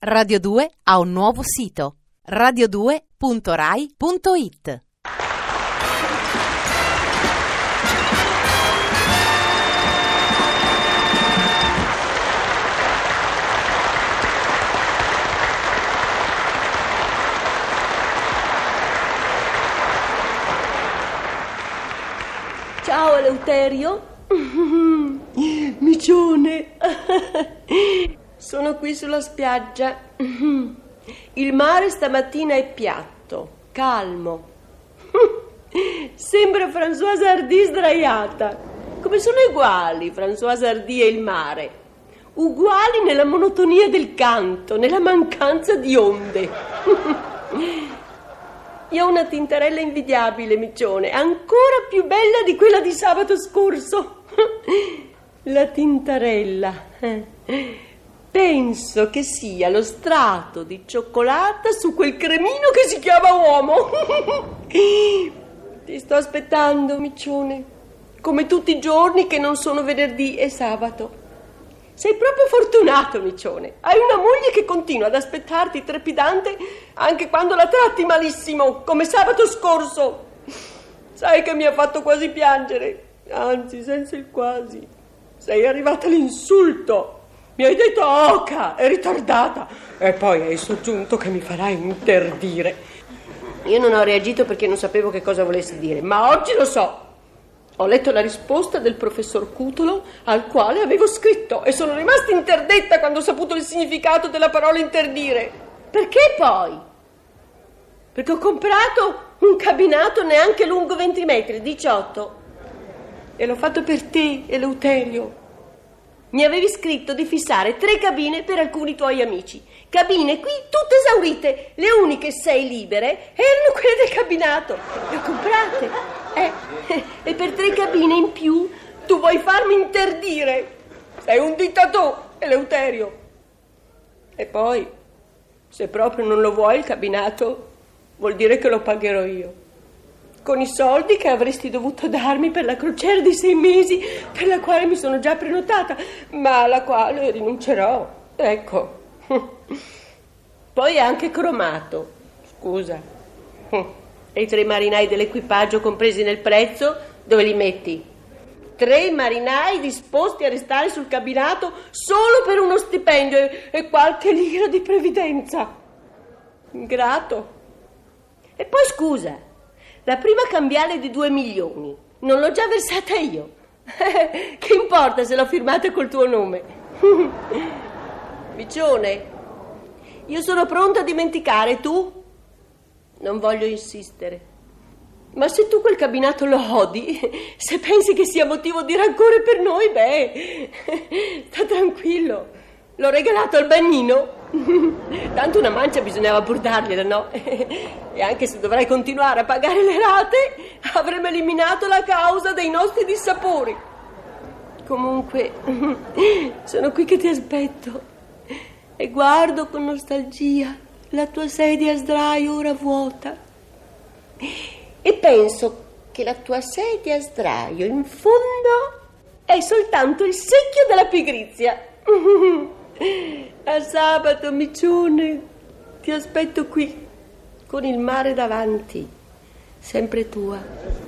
Radio 2 ha un nuovo sito radio2.rai.it. Ciao Eleuterio. Micione. Sono qui sulla spiaggia. Il mare stamattina è piatto, calmo. Sembra Françoise Hardy sdraiata. Come sono uguali Françoise Hardy e il mare. Uguali nella monotonia del canto, nella mancanza di onde. Io ho una tintarella invidiabile, Miccione, ancora più bella di quella di sabato scorso. La tintarella. Penso che sia lo strato di cioccolata su quel cremino che si chiama uomo. Ti sto aspettando, Miccione, come tutti i giorni che non sono venerdì e sabato. Sei proprio fortunato, Miccione. Hai una moglie che continua ad aspettarti trepidante anche quando la tratti malissimo, come sabato scorso. Sai che mi ha fatto quasi piangere, anzi, senza il quasi. Sei arrivata all'insulto. Mi hai detto oca e ritardata. E poi hai soggiunto che mi farai interdire. Io non ho reagito perché non sapevo che cosa volessi dire, ma oggi lo so. Ho letto la risposta del professor Cutolo al quale avevo scritto e sono rimasta interdetta quando ho saputo il significato della parola interdire. Perché poi? Perché ho comprato un cabinato neanche lungo 20 metri, 18. E l'ho fatto per te, Eleuterio. Mi avevi scritto di fissare tre cabine per alcuni tuoi amici. Cabine qui tutte esaurite. Le uniche sei libere erano quelle del cabinato. Le ho comprate. Eh, e per tre cabine in più tu vuoi farmi interdire. Sei un dittatore, Eleuterio. E poi, se proprio non lo vuoi il cabinato, vuol dire che lo pagherò io con i soldi che avresti dovuto darmi per la crociera di sei mesi, per la quale mi sono già prenotata, ma alla quale rinuncerò. Ecco. Poi è anche cromato. Scusa. E i tre marinai dell'equipaggio compresi nel prezzo, dove li metti? Tre marinai disposti a restare sul cabinato solo per uno stipendio e, qualche lira di previdenza. Ingrato. E poi scusa, la prima cambiale di due milioni. Non l'ho già versata io. che importa se l'ho firmata col tuo nome? Miccione, io sono pronta a dimenticare, tu? Non voglio insistere. Ma se tu quel cabinato lo odi, se pensi che sia motivo di rancore per noi, beh, sta tranquillo. L'ho regalato al bagnino. Tanto una mancia bisognava pur dargliela, no? E anche se dovrai continuare a pagare le rate, avremo eliminato la causa dei nostri dissapori. Comunque, sono qui che ti aspetto e guardo con nostalgia la tua sedia a sdraio ora vuota. E penso che la tua sedia a sdraio, in fondo, è soltanto il secchio della pigrizia. A sabato, micione, ti aspetto qui, con il mare davanti, sempre tua.